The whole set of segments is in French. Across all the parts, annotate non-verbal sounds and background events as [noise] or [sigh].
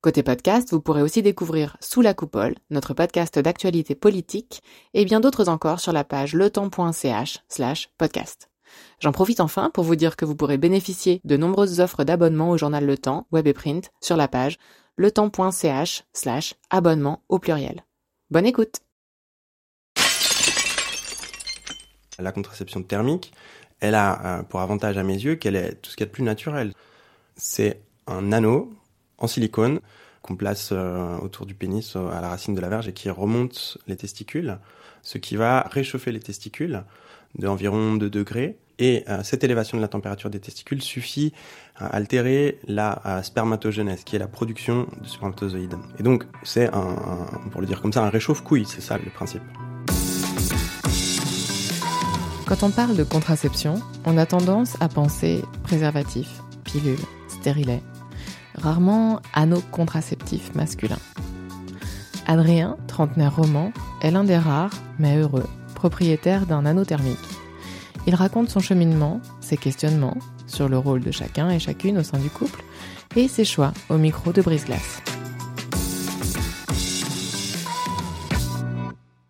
Côté podcast, vous pourrez aussi découvrir Sous la coupole, notre podcast d'actualité politique, et bien d'autres encore sur la page letemps.ch slash podcast. J'en profite enfin pour vous dire que vous pourrez bénéficier de nombreuses offres d'abonnement au journal Le Temps, web et print, sur la page letemps.ch slash abonnement au pluriel. Bonne écoute La contraception thermique, elle a euh, pour avantage à mes yeux qu'elle est tout ce qu'il y a de plus naturel. C'est un anneau en silicone qu'on place euh, autour du pénis euh, à la racine de la verge et qui remonte les testicules, ce qui va réchauffer les testicules d'environ 2 degrés. Et euh, cette élévation de la température des testicules suffit à altérer la spermatogenèse, qui est la production de spermatozoïdes. Et donc, c'est un, pour le dire comme ça, un réchauffe-couille, c'est ça le principe. Quand on parle de contraception, on a tendance à penser préservatif, pilule, stérilet, rarement anneau contraceptif masculin. Adrien, trentenaire roman, est l'un des rares, mais heureux, propriétaires d'un anneau thermique. Il raconte son cheminement, ses questionnements sur le rôle de chacun et chacune au sein du couple et ses choix au micro de Brise-Glace.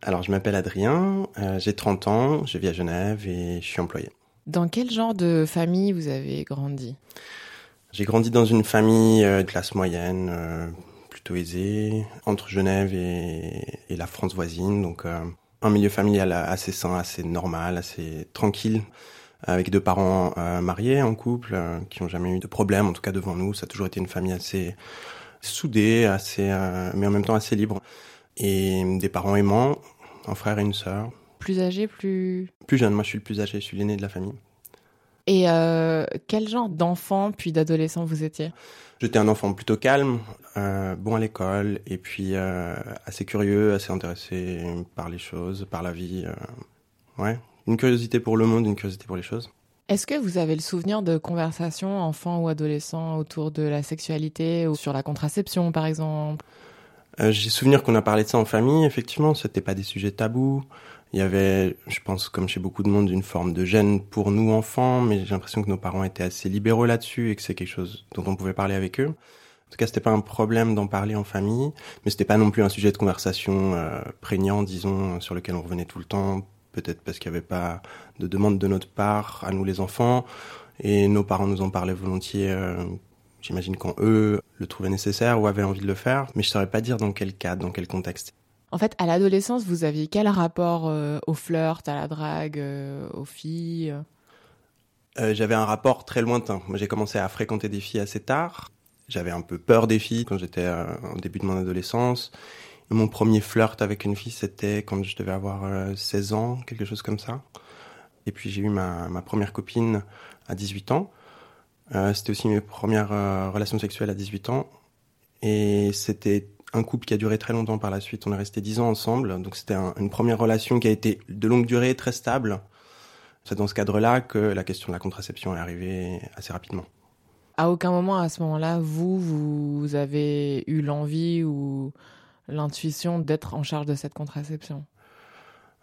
Alors, je m'appelle Adrien, euh, j'ai 30 ans, je vis à Genève et je suis employé. Dans quel genre de famille vous avez grandi? J'ai grandi dans une famille euh, de classe moyenne, euh, plutôt aisée, entre Genève et, la France voisine, donc euh, un milieu familial assez sain, assez normal, assez tranquille, avec deux parents mariés en couple, qui n'ont jamais eu de problème, en tout cas devant nous. Ça a toujours été une famille assez soudée, assez, mais en même temps assez libre, et des parents aimants, un frère et une sœur. Plus âgé, plus plus jeune. Moi, je suis le plus âgé, je suis l'aîné de la famille. Et euh, quel genre d'enfant puis d'adolescent vous étiez? J'étais un enfant plutôt calme, euh, bon à l'école et puis euh, assez curieux, assez intéressé par les choses, par la vie. ouais, une curiosité pour le monde, une curiosité pour les choses. Est-ce que vous avez le souvenir de conversations enfant ou adolescent autour de la sexualité ou sur la contraception par exemple? J'ai souvenir qu'on a parlé de ça en famille, effectivement, c'était pas des sujets tabous. Il y avait, je pense, comme chez beaucoup de monde, une forme de gêne pour nous enfants, mais j'ai l'impression que nos parents étaient assez libéraux là-dessus et que c'est quelque chose dont on pouvait parler avec eux. En tout cas, c'était pas un problème d'en parler en famille, mais c'était pas non plus un sujet de conversation euh, prégnant, disons, sur lequel on revenait tout le temps. Peut-être parce qu'il n'y avait pas de demande de notre part à nous les enfants, et nos parents nous en parlaient volontiers. Euh, J'imagine quand eux le trouvaient nécessaire ou avaient envie de le faire, mais je saurais pas dire dans quel cadre, dans quel contexte. En fait, à l'adolescence, vous aviez quel rapport euh, au flirt, à la drague, euh, aux filles? Euh, J'avais un rapport très lointain. Moi, j'ai commencé à fréquenter des filles assez tard. J'avais un peu peur des filles quand j'étais au début de mon adolescence. mon premier flirt avec une fille, c'était quand je devais avoir 16 ans, quelque chose comme ça. Et puis j'ai eu ma, ma, première copine à 18 ans. c'était aussi mes premières relations sexuelles à 18 ans. Et c'était un couple qui a duré très longtemps par la suite. On est resté dix ans ensemble, donc c'était une première relation qui a été de longue durée, très stable. C'est dans ce cadre-là que la question de la contraception est arrivée assez rapidement. À aucun moment à ce moment-là, vous, vous avez eu l'envie ou l'intuition d'être en charge de cette contraception?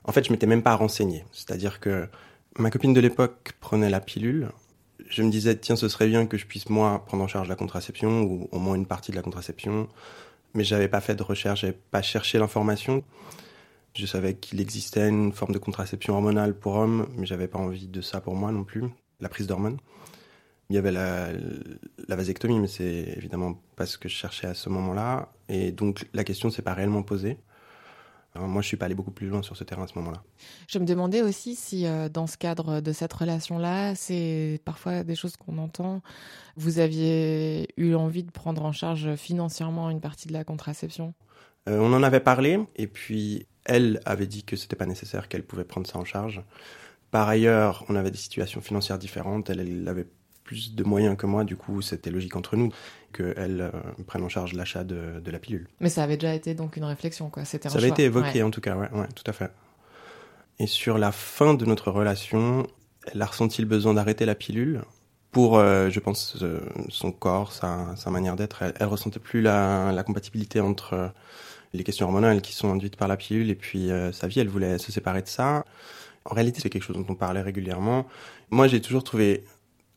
En fait, je m'étais même pas renseigné. C'est-à-dire que ma copine de l'époque prenait la pilule. Je me disais, tiens, ce serait bien que je puisse, moi, prendre en charge la contraception, ou au moins une partie de la contraception mais j'avais pas fait de recherche, j'avais pas cherché l'information. Je savais qu'il existait une forme de contraception hormonale pour hommes, mais j'avais pas envie de ça pour moi non plus, la prise d'hormones. Il y avait la, vasectomie, mais c'est évidemment pas ce que je cherchais à ce moment-là. Et donc la question s'est pas réellement posée moi, je suis pas allé beaucoup plus loin sur ce terrain à ce moment-là. Je me demandais aussi si, euh, dans ce cadre de cette relation-là, c'est parfois des choses qu'on entend. Vous aviez eu envie de prendre en charge financièrement une partie de la contraception? Euh, On en avait parlé, et puis elle avait dit que c'était pas nécessaire, qu'elle pouvait prendre ça en charge. Par ailleurs, on avait des situations financières différentes. Elle, elle avait plus de moyens que moi, du coup, c'était logique entre nous qu'elle euh, prenne en charge l'achat de, la pilule. Mais ça avait déjà été donc une réflexion, quoi. C'était Ça avait été évoqué, en tout cas, ouais, ouais, tout à fait. Et sur la fin de notre relation, elle a ressenti le besoin d'arrêter la pilule pour, euh, je pense, euh, son corps, sa, sa manière d'être. Elle, elle, ressentait plus la, la compatibilité entre les questions hormonales qui sont induites par la pilule et puis sa vie. Elle voulait se séparer de ça. En réalité, c'est quelque chose dont on parlait régulièrement. Moi, j'ai toujours trouvé,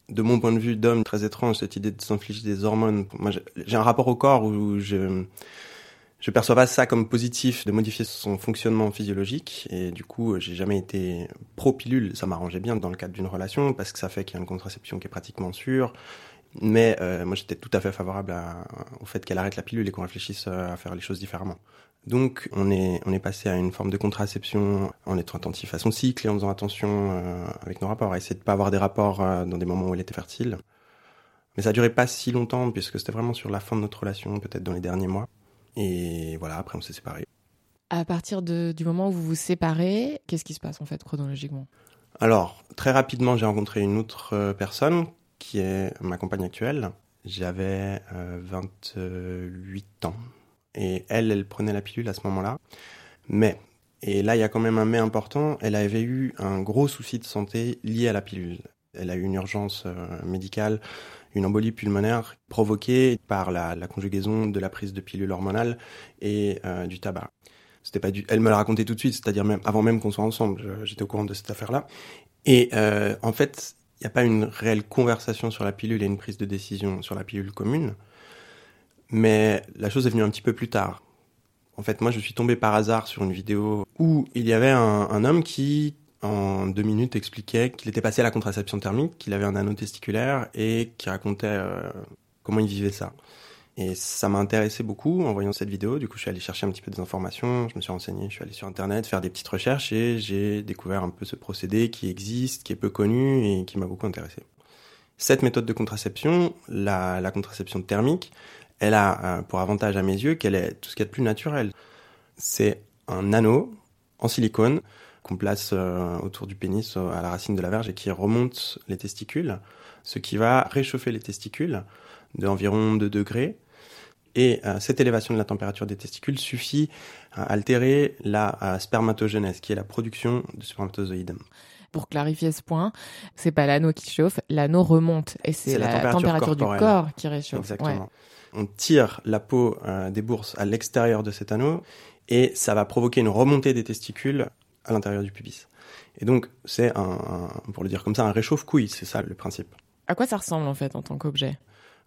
de mon point de vue d'homme, très étrange cette idée de s'infliger des hormones. Moi, j'ai un rapport au corps où je je perçois pas ça comme positif de modifier son fonctionnement physiologique. Et du coup j'ai jamais été pro pilule ça m'arrangeait bien dans le cadre d'une relation parce que ça fait qu'il y a une contraception qui est pratiquement sûre mais euh, moi j'étais tout à fait favorable à, au fait qu'elle arrête la pilule et qu'on réfléchisse euh, à faire les choses différemment. Donc on est on est passé à une forme de contraception en étant attentif à son cycle et en faisant attention euh, avec nos rapports à essayer de pas avoir des rapports euh, dans des moments où elle était fertile. Mais ça durait pas si longtemps puisque c'était vraiment sur la fin de notre relation peut-être dans les derniers mois. Et voilà, après on s'est séparés. À partir de, du moment où vous vous séparez, qu'est-ce qui se passe en fait chronologiquement? Alors, très rapidement, j'ai rencontré une autre personne qui est ma compagne actuelle. J'avais euh, 28 ans. Et elle, elle prenait la pilule à ce moment-là. Mais, et là il y a quand même un mais important, elle avait eu un gros souci de santé lié à la pilule. Elle a eu une urgence euh, médicale une embolie pulmonaire provoquée par la, conjugaison de la prise de pilules hormonales et euh, du tabac. C'était pas du... Elle me l'a raconté tout de suite, c'est-à-dire même avant même qu'on soit ensemble, j'étais au courant de cette affaire-là. Et euh, en fait, n'y a pas une réelle conversation sur la pilule et une prise de décision sur la pilule commune. Mais la chose est venue un petit peu plus tard. En fait, moi, je suis tombé par hasard sur une vidéo où il y avait un, un homme qui en deux minutes, expliquait qu'il était passé à la contraception thermique, qu'il avait un anneau testiculaire et qui racontait euh, comment il vivait ça. Et ça m'a intéressé beaucoup en voyant cette vidéo. Du coup, je suis allé chercher un petit peu des informations, je me suis renseigné, je suis allé sur Internet faire des petites recherches et j'ai découvert un peu ce procédé qui existe, qui est peu connu et qui m'a beaucoup intéressé. Cette méthode de contraception, la, contraception thermique, elle a euh, pour avantage à mes yeux qu'elle est tout ce qu'il y a de plus naturel. C'est un anneau en silicone qu'on place euh, autour du pénis à la racine de la verge et qui remonte les testicules, ce qui va réchauffer les testicules d'environ 2 degrés. Et euh, cette élévation de la température des testicules suffit à altérer la spermatogenèse, qui est la production de spermatozoïdes. Pour clarifier ce point, c'est pas l'anneau qui chauffe, l'anneau remonte et c'est la, la, température, du corps qui réchauffe. Exactement. Ouais. On tire la peau euh, des bourses à l'extérieur de cet anneau et ça va provoquer une remontée des testicules à l'intérieur du pubis. Et donc, c'est un, un, pour le dire comme ça, un réchauffe-couille, c'est ça le principe. À quoi ça ressemble en fait en tant qu'objet?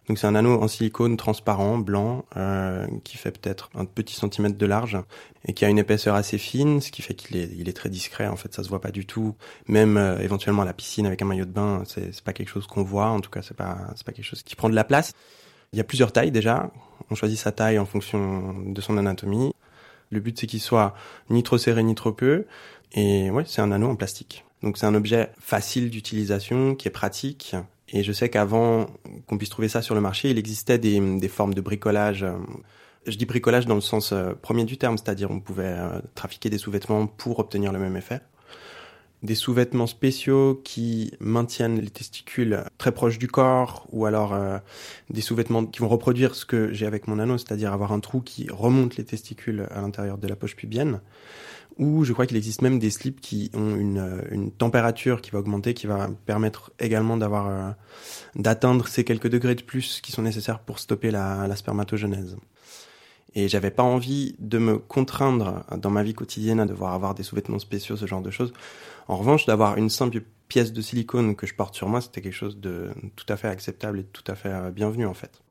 Donc c'est un anneau en silicone transparent, blanc, euh, qui fait peut-être un petit centimètre de large et qui a une épaisseur assez fine, ce qui fait qu'il est, il est très discret. En fait, ça se voit pas du tout. Même euh, éventuellement à la piscine avec un maillot de bain, c'est, c'est pas quelque chose qu'on voit. En tout cas, c'est pas, c'est pas quelque chose qui prend de la place. Il y a plusieurs tailles déjà. On choisit sa taille en fonction de son anatomie. Le but c'est qu'il soit ni trop serré ni trop peu. Et ouais, c'est un anneau en plastique. Donc c'est un objet facile d'utilisation, qui est pratique. Et je sais qu'avant qu'on puisse trouver ça sur le marché, il existait des, des formes de bricolage. Je dis bricolage dans le sens euh, premier du terme, c'est-à-dire on pouvait euh, trafiquer des sous-vêtements pour obtenir le même effet. Des sous-vêtements spéciaux qui maintiennent les testicules très proches du corps, ou alors euh, des sous-vêtements qui vont reproduire ce que j'ai avec mon anneau, c'est-à-dire avoir un trou qui remonte les testicules à l'intérieur de la poche pubienne ou je crois qu'il existe même des slips qui ont une, euh, une, température qui va augmenter, qui va permettre également d'avoir euh, d'atteindre ces quelques degrés de plus qui sont nécessaires pour stopper la, la spermatogenèse. Et j'avais pas envie de me contraindre dans ma vie quotidienne à devoir avoir des sous-vêtements spéciaux, ce genre de choses. En revanche, d'avoir une simple pièce de silicone que je porte sur moi, c'était quelque chose de tout à fait acceptable et tout à fait euh, bienvenu en fait.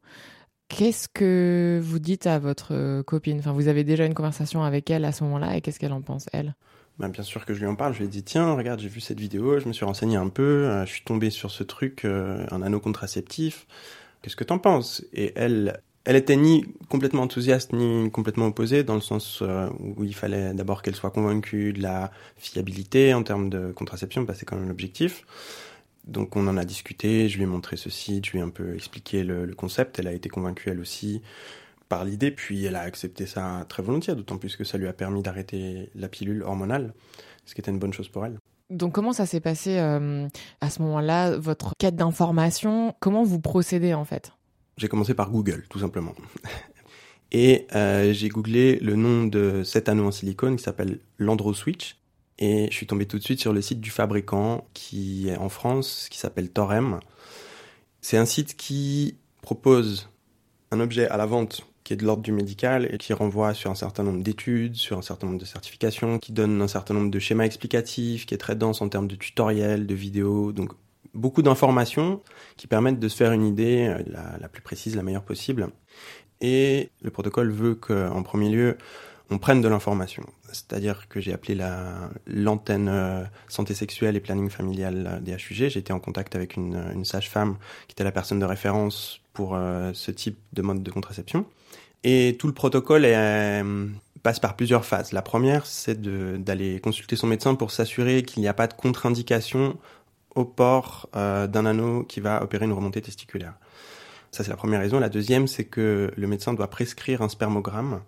Qu'est-ce que vous dites à votre euh, copine? Enfin, vous avez déjà une conversation avec elle à ce moment-là et qu'est-ce qu'elle en pense, elle? Ben, Bien sûr que je lui en parle. Je lui ai dit tiens, regarde, j'ai vu cette vidéo, je me suis renseigné un peu, euh, je suis tombé sur ce truc, euh, un anneau contraceptif. Qu'est-ce que t'en penses? Et elle, elle était ni complètement enthousiaste ni complètement opposée, dans le sens où il fallait d'abord qu'elle soit convaincue de la fiabilité en termes de contraception, parce que c'est quand même l'objectif. Donc on en a discuté, je lui ai montré ceci, je lui ai un peu expliqué le, le concept, elle a été convaincue elle aussi par l'idée, puis elle a accepté ça très volontiers, d'autant plus que ça lui a permis d'arrêter la pilule hormonale, ce qui était une bonne chose pour elle. Donc comment ça s'est passé euh, à ce moment-là, votre quête d'information? Comment vous procédez en fait? J'ai commencé par Google, tout simplement. [laughs] Et euh, j'ai googlé le nom de cet anneau en silicone qui s'appelle l'Andro Switch. Et je suis tombé tout de suite sur le site du fabricant qui est en France, qui s'appelle Torem. C'est un site qui propose un objet à la vente qui est de l'ordre du médical et qui renvoie sur un certain nombre d'études, sur un certain nombre de certifications, qui donne un certain nombre de schémas explicatifs, qui est très dense en termes de tutoriels, de vidéos, donc beaucoup d'informations qui permettent de se faire une idée euh, la, la, plus précise, la meilleure possible. Et le protocole veut qu'en premier lieu, on prenne de l'information. C'est-à-dire que j'ai appelé l'antenne euh, santé sexuelle et planning familial euh, des HUG. Été en contact avec une, une sage-femme qui était la personne de référence pour euh, ce type de mode de contraception. Et tout le protocole passe par plusieurs phases. La première, c'est d'aller consulter son médecin pour s'assurer qu'il n'y a pas de contre-indication au port d'un anneau qui va opérer une remontée testiculaire. Ça, c'est la première raison. La deuxième, c'est que le médecin doit prescrire un spermogramme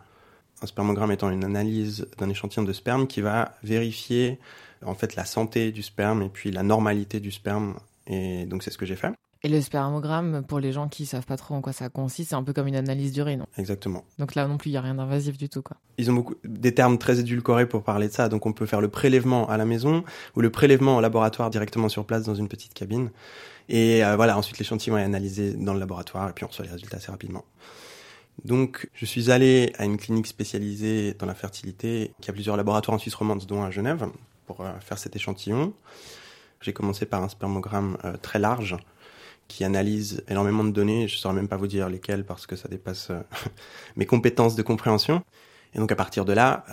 un spermogramme étant une analyse d'un échantillon de sperme qui va vérifier en fait la santé du sperme et puis la normalité du sperme. Et donc c'est ce que j'ai fait. Et le spermogramme, pour les gens qui savent pas trop en quoi ça consiste, c'est un peu comme une analyse d'urine. Exactement. Donc là non plus, il y a rien d'invasif du tout, quoi. Ils ont beaucoup des termes très édulcorés pour parler de ça. Donc on peut faire le prélèvement à la maison ou le prélèvement au laboratoire directement sur place dans une petite cabine. Et euh, voilà, ensuite l'échantillon est analysé dans le laboratoire et puis on reçoit les résultats assez rapidement. Donc, je suis allé à une clinique spécialisée dans la fertilité, qui a plusieurs laboratoires en Suisse romande, dont à Genève, pour euh, faire cet échantillon. J'ai commencé par un spermogramme euh, très large, qui analyse énormément de données. Je ne saurais même pas vous dire lesquelles parce que ça dépasse euh, [laughs] mes compétences de compréhension. Et donc, à partir de là,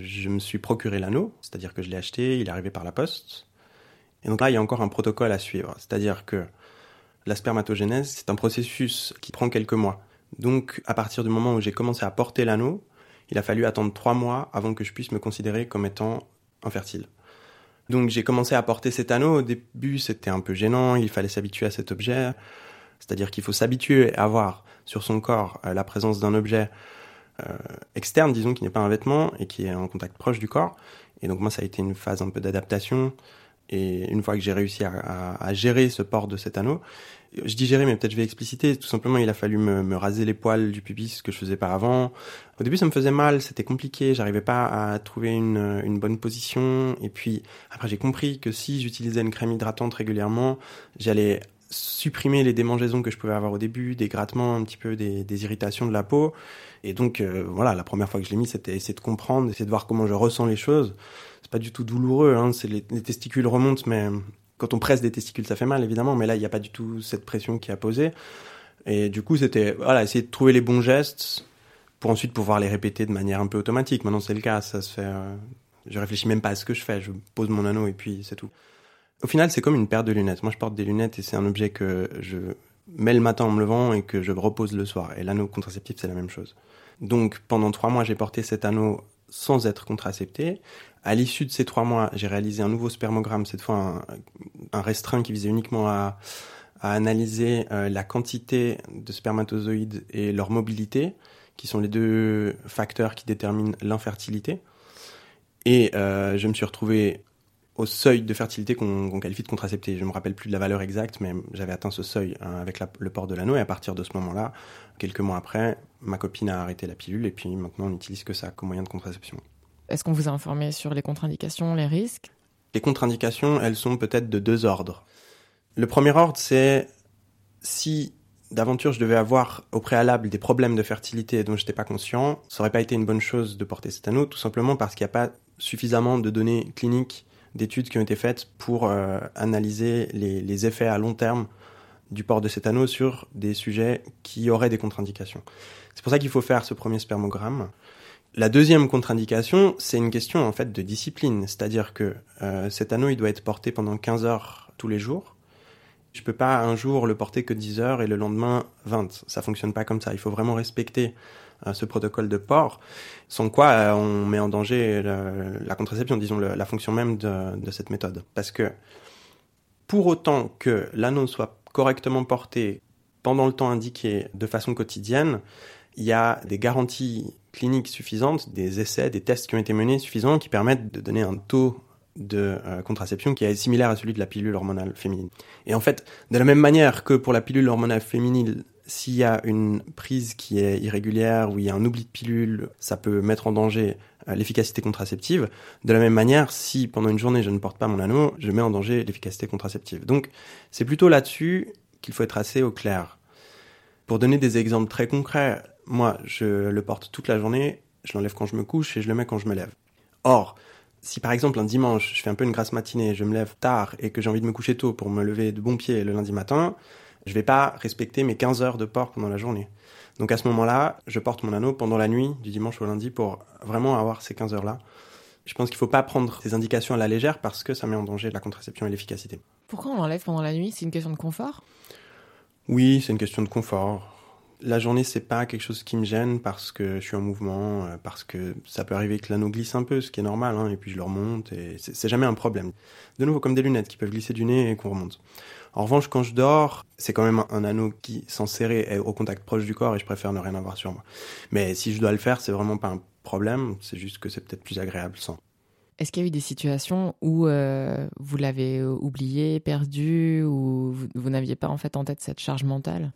je me suis procuré l'anneau, c'est-à-dire que je l'ai acheté, il est arrivé par la poste. Et donc là, il y a encore un protocole à suivre, c'est-à-dire que la spermatogénèse, c'est un processus qui prend quelques mois. Donc, à partir du moment où j'ai commencé à porter l'anneau, il a fallu attendre trois mois avant que je puisse me considérer comme étant infertile. Donc, j'ai commencé à porter cet anneau. Au début, c'était un peu gênant. Il fallait s'habituer à cet objet. C'est-à-dire qu'il faut s'habituer à avoir sur son corps euh, la présence d'un objet euh, externe, disons, qui n'est pas un vêtement et qui est en contact proche du corps. Et donc, moi, ça a été une phase un peu d'adaptation. Et une fois que j'ai réussi à, gérer ce port de cet anneau, je dis gérer, mais peut-être je vais expliciter. Tout simplement, il a fallu me, raser les poils du pubis, ce que je faisais pas avant. Au début, ça me faisait mal, c'était compliqué, j'arrivais pas à trouver une bonne position. Et puis, après, j'ai compris que si j'utilisais une crème hydratante régulièrement, j'allais supprimer les démangeaisons que je pouvais avoir au début, des grattements, un petit peu des, irritations de la peau. Et donc, euh, voilà, la première fois que je l'ai mis, c'était essayer de comprendre, essayer de voir comment je ressens les choses. C'est pas du tout douloureux, hein, c'est les, les testicules remontent, mais quand on presse des testicules, ça fait mal, évidemment, mais là, il n'y a pas du tout cette pression qui a posé. Et du coup, c'était voilà, essayer de trouver les bons gestes pour ensuite pouvoir les répéter de manière un peu automatique. Maintenant, c'est le cas, ça se fait. Euh, je réfléchis même pas à ce que je fais, je pose mon anneau et puis c'est tout. Au final, c'est comme une paire de lunettes. Moi, je porte des lunettes et c'est un objet que je mets le matin en me levant et que je repose le soir. Et l'anneau contraceptif, c'est la même chose. Donc, pendant trois mois, j'ai porté cet anneau sans être contracepté. À l'issue de ces trois mois, j'ai réalisé un nouveau spermogramme, cette fois un, restreint qui visait uniquement à, analyser euh, la quantité de spermatozoïdes et leur mobilité, qui sont les deux facteurs qui déterminent l'infertilité. Et euh, je me suis retrouvé au seuil de fertilité qu'on qualifie de contracepté. Je me rappelle plus de la valeur exacte, mais j'avais atteint ce seuil hein, avec le port de l'anneau. Et à partir de ce moment-là, quelques mois après, ma copine a arrêté la pilule et puis maintenant on n'utilise que ça comme moyen de contraception. Est-ce qu'on vous a informé sur les contre-indications, les risques? Les contre-indications, elles sont peut-être de deux ordres. Le premier ordre, c'est si d'aventure je devais avoir au préalable des problèmes de fertilité dont je n'étais pas conscient, ça aurait pas été une bonne chose de porter cet anneau, tout simplement parce qu'il n'y a pas suffisamment de données cliniques, d'études qui ont été faites pour euh, analyser les, les, effets à long terme du port de cet anneau sur des sujets qui auraient des contre-indications. C'est pour ça qu'il faut faire ce premier spermogramme. La deuxième contre-indication, c'est une question en fait de discipline, c'est-à-dire que euh, cet anneau il doit être porté pendant 15 heures tous les jours. Je peux pas un jour le porter que 10 heures et le lendemain 20. Ça fonctionne pas comme ça. Il faut vraiment respecter euh, ce protocole de port, sans quoi euh, on met en danger la contraception, disons la fonction même de, de cette méthode. Parce que pour autant que l'anneau soit correctement porté pendant le temps indiqué de façon quotidienne, il y a des garanties cliniques suffisantes, des essais, des tests qui ont été menés suffisants qui permettent de donner un taux de euh, contraception qui est similaire à celui de la pilule hormonale féminine. Et en fait, de la même manière que pour la pilule hormonale féminine, s'il y a une prise qui est irrégulière ou il y a un oubli de pilule, ça peut mettre en danger euh, l'efficacité contraceptive. De la même manière, si pendant une journée je ne porte pas mon anneau, je mets en danger l'efficacité contraceptive. Donc c'est plutôt là-dessus qu'il faut être assez au clair. Pour donner des exemples très concrets, moi je le porte toute la journée, je l'enlève quand je me couche et je le mets quand je me lève. Or, si par exemple un dimanche je fais un peu une grasse matinée, je me lève tard et que j'ai envie de me coucher tôt pour me lever de bon pied le lundi matin, je vais pas respecter mes 15 heures de port pendant la journée. Donc à ce moment-là, je porte mon anneau pendant la nuit, du dimanche au lundi, pour vraiment avoir ces 15 heures-là. Je pense qu'il ne faut pas prendre ces indications à la légère parce que ça met en danger la contraception et l'efficacité. Pourquoi on l'enlève pendant la nuit? C'est une question de confort? Oui, c'est une question de confort. La journée, c'est pas quelque chose qui me gêne parce que je suis en mouvement, euh, parce que ça peut arriver que l'anneau glisse un peu, ce qui est normal, hein, et puis je le remonte, et c'est jamais un problème. De nouveau, comme des lunettes qui peuvent glisser du nez et qu'on remonte. En revanche, quand je dors, c'est quand même un anneau qui, sans serrer, est au contact proche du corps et je préfère ne rien avoir sur moi. Mais si je dois le faire, c'est vraiment pas un problème, c'est juste que c'est peut-être plus agréable sans. Est-ce qu'il y a eu des situations où euh, vous l'avez oublié, perdu, ou vous n'aviez pas en fait en tête cette charge mentale?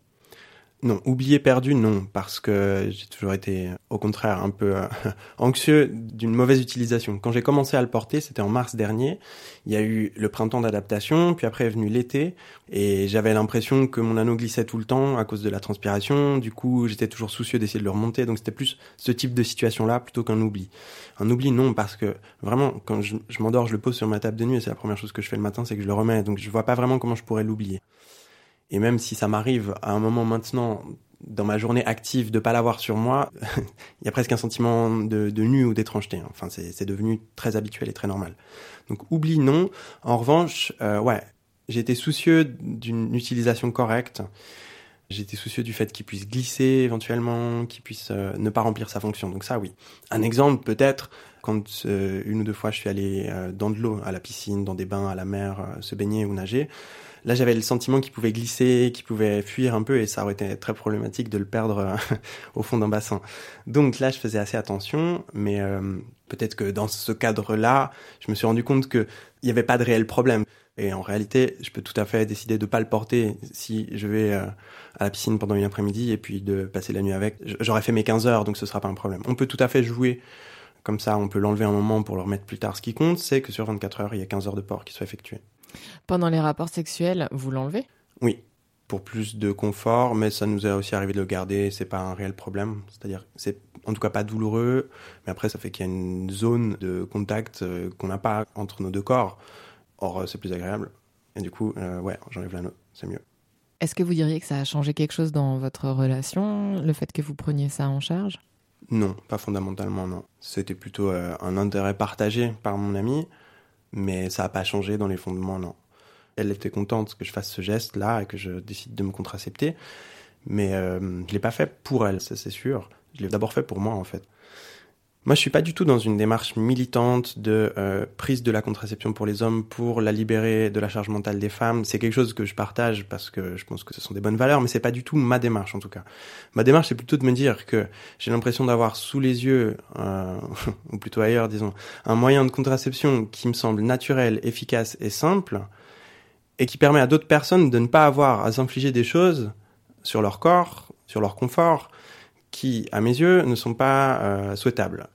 Non, oublié perdu, non, parce que j'ai toujours été, au contraire, un peu euh, [laughs] anxieux d'une mauvaise utilisation. Quand j'ai commencé à le porter, c'était en mars dernier. Il y a eu le printemps d'adaptation, puis après est venu l'été, et j'avais l'impression que mon anneau glissait tout le temps à cause de la transpiration. Du coup, j'étais toujours soucieux d'essayer de le remonter, donc c'était plus ce type de situation-là plutôt qu'un oubli. Un oubli, non, parce que vraiment, quand je, je m'endors, je le pose sur ma table de nuit, et c'est la première chose que je fais le matin, c'est que je le remets. Donc je vois pas vraiment comment je pourrais l'oublier. Et même si ça m'arrive à un moment maintenant dans ma journée active de pas l'avoir sur moi, [laughs] il y a presque un sentiment de, de nu ou d'étrangeté. Enfin, c'est devenu très habituel et très normal. Donc oublie non. En revanche, euh, ouais, j'ai été soucieux d'une utilisation correcte. J'étais soucieux du fait qu'il puisse glisser éventuellement, qu'il puisse euh, ne pas remplir sa fonction. Donc ça, oui. Un exemple, peut-être, quand euh, une ou deux fois je suis allé euh, dans de l'eau, à la piscine, dans des bains, à la mer, se baigner ou nager, Là, j'avais le sentiment qu'il pouvait glisser, qu'il pouvait fuir un peu, et ça aurait été très problématique de le perdre euh, [laughs] au fond d'un bassin. Donc là, je faisais assez attention, mais euh, peut-être que dans ce cadre-là, je me suis rendu compte qu'il n'y avait pas de réel problème. Et en réalité, je peux tout à fait décider de pas le porter si je vais euh, à la piscine pendant une après-midi et puis de passer la nuit avec. J'aurais fait mes 15 heures, donc ce sera pas un problème. On peut tout à fait jouer comme ça, on peut l'enlever un moment pour le remettre plus tard. Ce qui compte, c'est que sur 24 heures, il y a 15 heures de port qui soient effectuées. Pendant les rapports sexuels, vous l'enlevez? Oui, pour plus de confort, mais ça nous est aussi arrivé de le garder, c'est pas un réel problème. C'est-à-dire, c'est en tout cas pas douloureux, mais après, ça fait qu'il y a une zone de contact euh, qu'on n'a pas entre nos deux corps. Or, euh, c'est plus agréable. Et du coup, euh, ouais, j'enlève l'anneau, c'est mieux. Est-ce que vous diriez que ça a changé quelque chose dans votre relation, le fait que vous preniez ça en charge? Non, pas fondamentalement, non. C'était plutôt un intérêt partagé par mon ami mais ça n'a pas changé dans les fondements, non. Elle était contente que je fasse ce geste-là et que je décide de me contracepter, mais euh, je l'ai pas fait pour elle, ça c'est sûr. Je l'ai d'abord fait pour moi, en fait. Moi, je suis pas du tout dans une démarche militante de euh, prise de la contraception pour les hommes pour la libérer de la charge mentale des femmes. C'est quelque chose que je partage parce que je pense que ce sont des bonnes valeurs, mais c'est pas du tout ma démarche en tout cas. Ma démarche, c'est plutôt de me dire que j'ai l'impression d'avoir sous les yeux, euh, [laughs] ou plutôt ailleurs, disons, un moyen de contraception qui me semble naturel, efficace et simple, et qui permet à d'autres personnes de ne pas avoir à s'infliger des choses sur leur corps, sur leur confort, qui, à mes yeux, ne sont pas euh, souhaitables.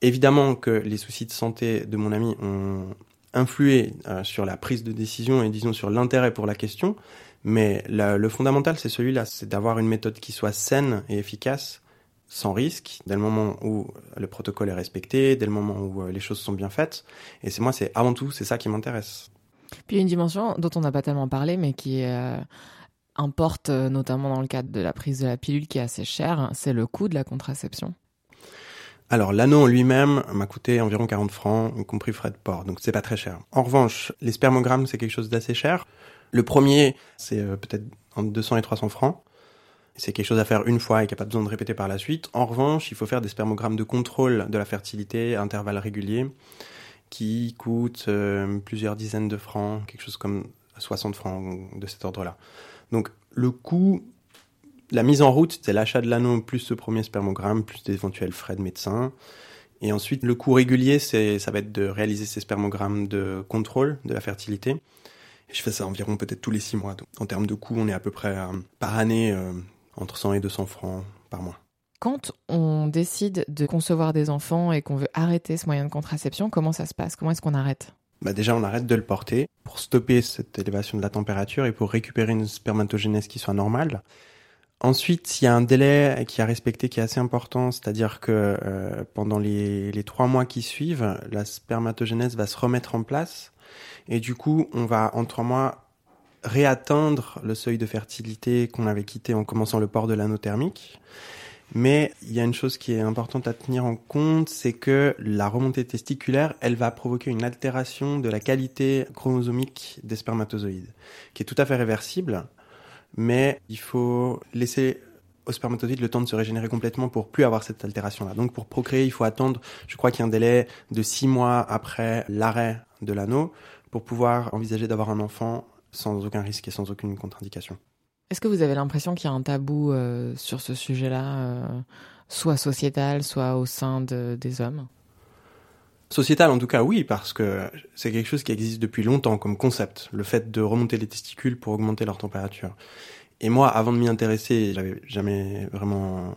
Évidemment que les soucis de santé de mon ami ont influé euh, sur la prise de décision et disons sur l'intérêt pour la question, mais le fondamental c'est celui-là, c'est d'avoir une méthode qui soit saine et efficace, sans risque, dès le moment où le protocole est respecté, dès le moment où euh, les choses sont bien faites. Et c'est moi, c'est avant tout, c'est ça qui m'intéresse. Puis une dimension dont on n'a pas tellement parlé, mais qui euh, importe notamment dans le cadre de la prise de la pilule qui est assez chère, c'est le coût de la contraception. Alors l'anneau en lui-même m'a coûté environ 40 francs, y compris frais de port, donc c'est pas très cher. En revanche, les spermogrammes c'est quelque chose d'assez cher. Le premier, c'est euh, peut-être entre 200 et 300 francs. C'est quelque chose à faire une fois et qui n'a pas besoin de répéter par la suite. En revanche, il faut faire des spermogrammes de contrôle de la fertilité à intervalles réguliers qui coûtent euh, plusieurs dizaines de francs, quelque chose comme 60 francs de cet ordre-là. Donc le coût la mise en route, c'est l'achat de l'anneau plus ce premier spermogramme, plus d'éventuels frais de médecin. Et ensuite, le coût régulier, c'est, ça va être de réaliser ces spermogrammes de contrôle de la fertilité. Et je fais ça environ peut-être tous les six mois. Donc, en termes de coût, on est à peu près euh, par année euh, entre 100 et 200 francs par mois. Quand on décide de concevoir des enfants et qu'on veut arrêter ce moyen de contraception, comment ça se passe? Comment est-ce qu'on arrête? Bah déjà, on arrête de le porter pour stopper cette élévation de la température et pour récupérer une spermatogénèse qui soit normale. Ensuite, il y a un délai qui a respecté qui est assez important, c'est-à-dire que euh, pendant les, trois mois qui suivent, la spermatogénèse va se remettre en place et du coup, on va en trois mois réatteindre le seuil de fertilité qu'on avait quitté en commençant le port de l'anneau. Mais il y a une chose qui est importante à tenir en compte, c'est que la remontée testiculaire, elle va provoquer une altération de la qualité chromosomique des spermatozoïdes, qui est tout à fait réversible, mais il faut laisser aux spermatozoïdes le temps de se régénérer complètement pour plus avoir cette altération-là. Donc pour procréer, il faut attendre, je crois qu'il y a un délai de six mois après l'arrêt de l'anneau pour pouvoir envisager d'avoir un enfant sans aucun risque et sans aucune contre-indication. Est-ce que vous avez l'impression qu'il y a un tabou euh, sur ce sujet-là, euh, soit sociétal, soit au sein des hommes? Sociétal, en tout cas, oui, parce que c'est quelque chose qui existe depuis longtemps comme concept, le fait de remonter les testicules pour augmenter leur température. Et moi, avant de m'y intéresser, j'avais jamais vraiment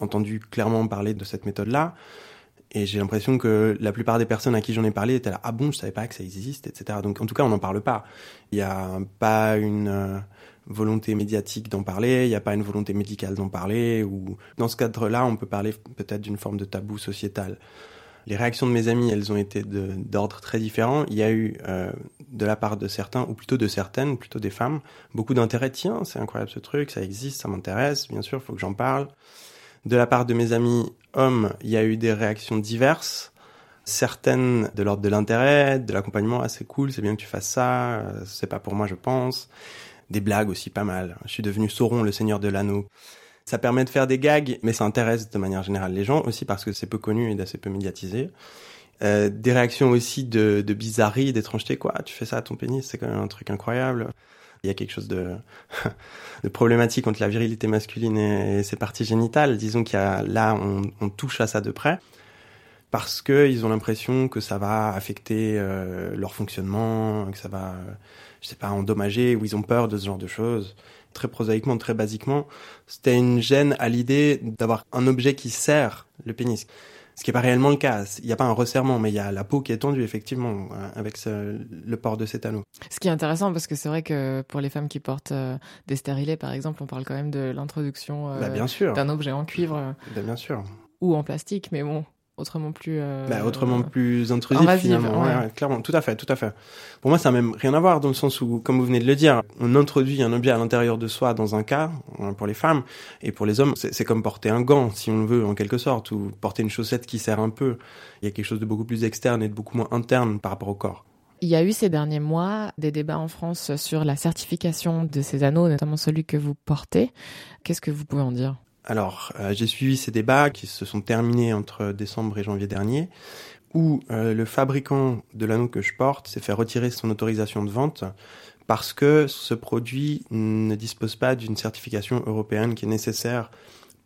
entendu clairement parler de cette méthode-là. Et j'ai l'impression que la plupart des personnes à qui j'en ai parlé étaient là, ah bon, je savais pas que ça existe, etc. Donc en tout cas, on n'en parle pas. Il n'y a pas une euh, volonté médiatique d'en parler, il n'y a pas une volonté médicale d'en parler, ou dans ce cadre-là, on peut parler peut-être d'une forme de tabou sociétal. Les réactions de mes amis, elles ont été d'ordre très différent. Il y a eu, euh, de la part de certains, ou plutôt de certaines, plutôt des femmes, beaucoup d'intérêt. Tiens, c'est incroyable ce truc, ça existe, ça m'intéresse, bien sûr, faut que j'en parle. De la part de mes amis hommes, il y a eu des réactions diverses. Certaines de l'ordre de l'intérêt, de l'accompagnement, ah c'est cool, c'est bien que tu fasses ça, euh, c'est pas pour moi je pense des blagues aussi pas mal. Je suis devenu Sauron, le seigneur de l'anneau. Ça permet de faire des gags, mais ça intéresse de manière générale les gens aussi parce que c'est peu connu et d'assez peu médiatisé. Euh, des réactions aussi de, de bizarrerie, d'étrangeté. Quoi, tu fais ça à ton pénis, c'est quand même un truc incroyable. Il y a quelque chose de, [laughs] problématique entre la virilité masculine et, ses parties génitales. Disons qu'il y a là, on, touche à ça de près parce que ils ont l'impression que ça va affecter euh, leur fonctionnement, que ça va je sais pas, endommagés, ou ils ont peur de ce genre de choses. Très prosaïquement, très basiquement, c'était une gêne à l'idée d'avoir un objet qui serre le pénis. Ce qui n'est pas réellement le cas. Il n'y a pas un resserrement, mais il y a la peau qui est tendue, effectivement, euh, avec le port de cet anneau. Ce qui est intéressant, parce que c'est vrai que pour les femmes qui portent euh, des stérilés, par exemple, on parle quand même de l'introduction bah, euh, d'un objet en cuivre. Bah, bien sûr. Ou en plastique, mais bon, autrement plus euh, bah, autrement plus intrusif finalement. ouais. clairement tout à fait tout à fait. Pour moi ça n'a même rien à voir dans le sens où comme vous venez de le dire on introduit un objet à l'intérieur de soi dans un cas hein, pour les femmes et pour les hommes c'est comme porter un gant si on veut en quelque sorte ou porter une chaussette qui sert un peu. Il y a quelque chose de beaucoup plus externe et de beaucoup moins interne par rapport au corps. Il y a eu ces derniers mois des débats en France sur la certification de ces anneaux, notamment celui que vous portez. Qu'est-ce que vous pouvez en dire? Alors, euh, j'ai suivi ces débats qui se sont terminés entre décembre et janvier dernier, où euh, le fabricant de l'anneau que je porte s'est fait retirer son autorisation de vente parce que ce produit ne dispose pas d'une certification européenne qui est nécessaire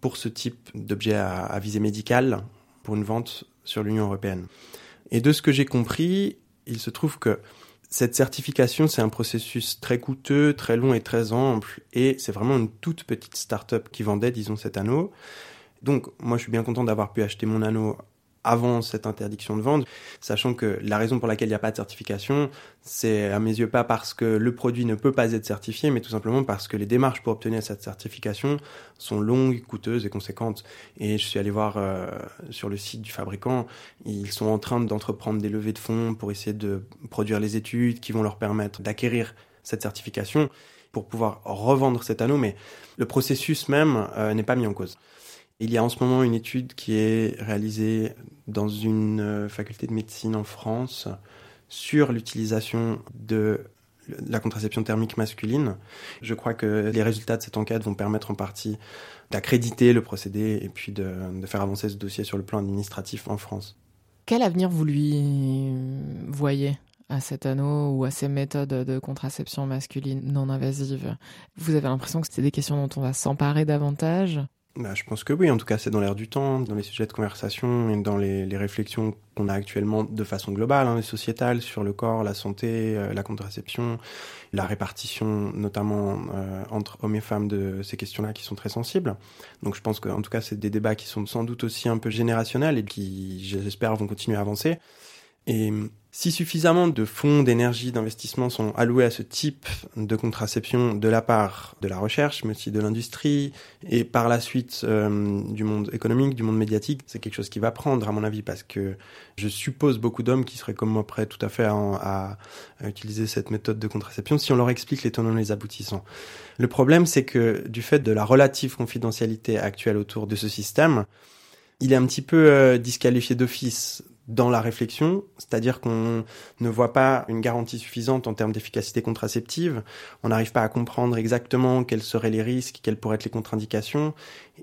pour ce type d'objet à, à visée médicale pour une vente sur l'Union européenne. Et de ce que j'ai compris, il se trouve que cette certification, c'est un processus très coûteux, très long et très ample, et c'est vraiment une toute petite start-up qui vendait, disons, cet anneau. Donc, moi, je suis bien content d'avoir pu acheter mon anneau avant cette interdiction de vente, sachant que la raison pour laquelle il n'y a pas de certification, c'est à mes yeux pas parce que le produit ne peut pas être certifié, mais tout simplement parce que les démarches pour obtenir cette certification sont longues, coûteuses et conséquentes. Et je suis allé voir euh, sur le site du fabricant, ils sont en train d'entreprendre des levées de fonds pour essayer de produire les études qui vont leur permettre d'acquérir cette certification pour pouvoir revendre cet anneau, mais le processus même euh, n'est pas mis en cause. Il y a en ce moment une étude qui est réalisée dans une euh, faculté de médecine en France sur l'utilisation de la contraception thermique masculine. Je crois que les résultats de cette enquête vont permettre en partie d'accréditer le procédé et puis de, faire avancer ce dossier sur le plan administratif en France. Quel avenir vous lui voyez à cet anneau ou à ces méthodes de contraception masculine non invasive Vous avez l'impression que c'est des questions dont on va s'emparer davantage? Bah, je pense que oui, en tout cas c'est dans l'air du temps, dans les sujets de conversation et dans les, les réflexions qu'on a actuellement de façon globale, hein, sociétales, sur le corps, la santé, euh, la contraception, la répartition notamment euh, entre hommes et femmes de ces questions-là qui sont très sensibles. Donc je pense qu'en tout cas c'est des débats qui sont sans doute aussi un peu générationnels et qui j'espère vont continuer à avancer. Et si suffisamment de fonds d'énergie, d'investissement sont alloués à ce type de contraception de la part de la recherche, mais aussi de l'industrie, et par la suite euh, du monde économique, du monde médiatique, c'est quelque chose qui va prendre, à mon avis, parce que je suppose beaucoup d'hommes qui seraient comme moi prêts tout à fait à, utiliser cette méthode de contraception si on leur explique les tenants et les aboutissants. Le problème, c'est que du fait de la relative confidentialité actuelle autour de ce système, il est un petit peu euh, disqualifié d'office dans la réflexion, c'est-à-dire qu'on ne voit pas une garantie suffisante en termes d'efficacité contraceptive, on n'arrive pas à comprendre exactement quels seraient les risques, quelles pourraient être les contre-indications,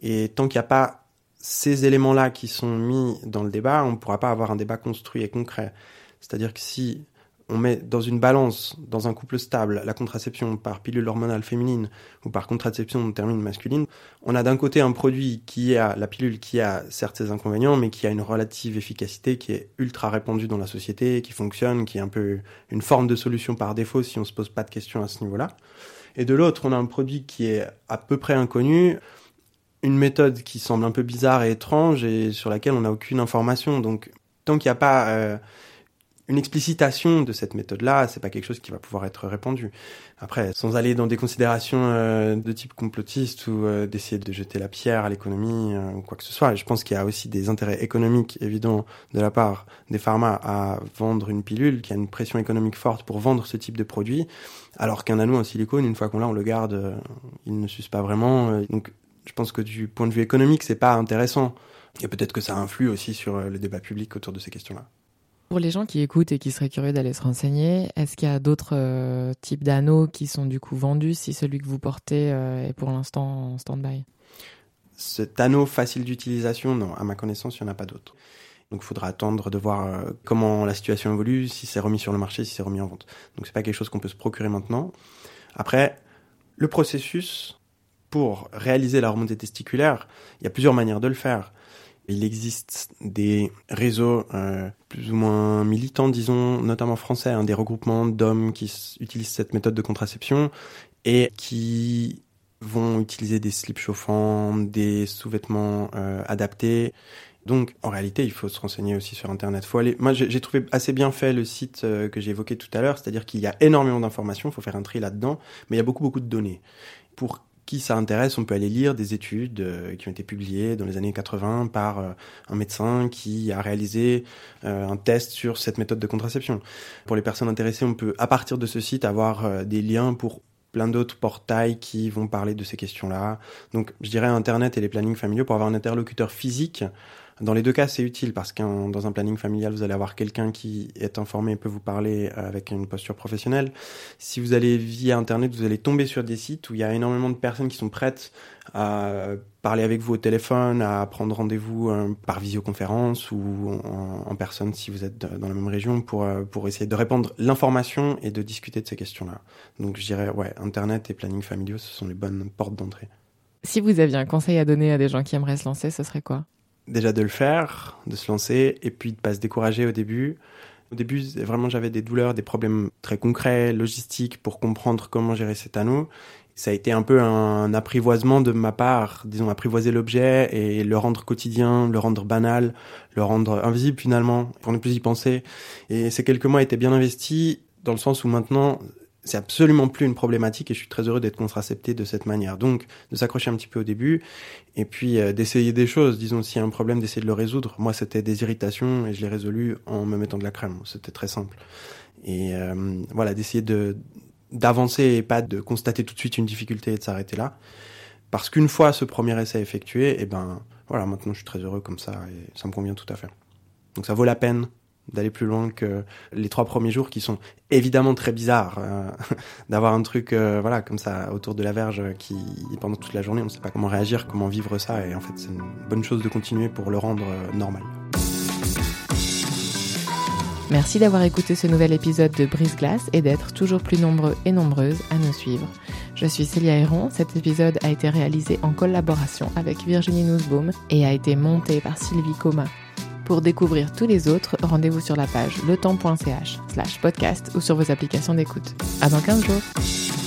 et tant qu'il n'y a pas ces éléments-là qui sont mis dans le débat, on ne pourra pas avoir un débat construit et concret. C'est-à-dire que si on met dans une balance, dans un couple stable, la contraception par pilule hormonale féminine ou par contraception termine masculine, on a d'un côté un produit qui a, la pilule qui a certes ses inconvénients, mais qui a une relative efficacité qui est ultra répandue dans la société, qui fonctionne, qui est un peu une forme de solution par défaut si on se pose pas de questions à ce niveau-là. Et de l'autre, on a un produit qui est à peu près inconnu, une méthode qui semble un peu bizarre et étrange et sur laquelle on n'a aucune information. Donc, tant qu'il n'y a pas euh, une explicitation de cette méthode-là, c'est pas quelque chose qui va pouvoir être répandu. Après, sans aller dans des considérations euh, de type complotiste ou euh, d'essayer de jeter la pierre à l'économie euh, ou quoi que ce soit, je pense qu'il y a aussi des intérêts économiques évidents de la part des pharma à vendre une pilule, qui a une pression économique forte pour vendre ce type de produit, alors qu'un anneau en silicone, une fois qu'on l'a, on le garde, il ne s'use pas vraiment. donc, je pense que du point de vue économique, c'est pas intéressant. Et peut-être que ça influe aussi sur le débat public autour de ces questions-là. Pour les gens qui écoutent et qui seraient curieux d'aller se renseigner, est-ce qu'il y a d'autres euh, types d'anneaux qui sont du coup vendus si celui que vous portez euh, est pour l'instant en stand-by? Cet anneau facile d'utilisation, non, à ma connaissance, il n'y en a pas d'autres. Donc il faudra attendre de voir euh, comment la situation évolue, si c'est remis sur le marché, si c'est remis en vente. Donc c'est pas quelque chose qu'on peut se procurer maintenant. Après, le processus pour réaliser la remontée testiculaire, il y a plusieurs manières de le faire. Il existe des réseaux euh, plus ou moins militants, disons, notamment français, hein, des regroupements d'hommes qui utilisent cette méthode de contraception et qui vont utiliser des slips chauffants, des sous-vêtements euh, adaptés. Donc, en réalité, il faut se renseigner aussi sur Internet. Faut aller. Moi, j'ai trouvé assez bien fait le site euh, que j'ai évoqué tout à l'heure, c'est-à-dire qu'il y a énormément d'informations, il faut faire un tri là-dedans, mais il y a beaucoup beaucoup de données. Pour qui ça intéresse, on peut aller lire des études euh, qui ont été publiées dans les années 80 par euh, un médecin qui a réalisé euh, un test sur cette méthode de contraception. Pour les personnes intéressées, on peut à partir de ce site avoir des liens pour plein d'autres portails qui vont parler de ces questions-là. Donc je dirais Internet et les plannings familiaux pour avoir un interlocuteur physique dans les deux cas, c'est utile parce que dans un planning familial, vous allez avoir quelqu'un qui est informé et peut vous parler euh, avec une posture professionnelle. Si vous allez via Internet, vous allez tomber sur des sites où il y a énormément de personnes qui sont prêtes à parler avec vous au téléphone, à prendre rendez-vous euh, par visioconférence ou en, personne si vous êtes dans la même région pour, euh, pour essayer de répandre l'information et de discuter de ces questions-là. Donc je dirais, ouais, Internet et planning familiaux, ce sont les bonnes portes d'entrée. Si vous aviez un conseil à donner à des gens qui aimeraient se lancer, ce serait quoi? Déjà de le faire, de se lancer, et puis de pas se décourager au début. Au début, vraiment, j'avais des douleurs, des problèmes très concrets, logistiques, pour comprendre comment gérer cet anneau. Ça a été un peu un apprivoisement de ma part, disons, apprivoiser l'objet et le rendre quotidien, le rendre banal, le rendre invisible finalement, pour ne plus y penser. Et ces quelques mois étaient bien investis, dans le sens où maintenant, c'est absolument plus une problématique et je suis très heureux d'être contracepté de cette manière. Donc, de s'accrocher un petit peu au début et puis euh, d'essayer des choses. Disons, s'il y a un problème, d'essayer de le résoudre. Moi, c'était des irritations et je l'ai résolu en me mettant de la crème. C'était très simple. Et euh, voilà, d'essayer de d'avancer et pas de constater tout de suite une difficulté et de s'arrêter là. Parce qu'une fois ce premier essai effectué, et eh ben voilà, maintenant je suis très heureux comme ça et ça me convient tout à fait. Donc ça vaut la peine d'aller plus loin que les trois premiers jours qui sont évidemment très bizarres euh, [laughs] d'avoir un truc euh, voilà comme ça autour de la verge qui pendant toute la journée on ne sait pas comment réagir comment vivre ça et en fait c'est une bonne chose de continuer pour le rendre euh, normal Merci d'avoir écouté ce nouvel épisode de Brise Glace et d'être toujours plus nombreux et nombreuses à nous suivre. Je suis Célia Héron. Cet épisode a été réalisé en collaboration avec Virginie Nussbaum et a été monté par Sylvie Coma. Pour découvrir tous les autres, rendez-vous sur la page letemps.ch slash podcast ou sur vos applications d'écoute. À dans 15 jours!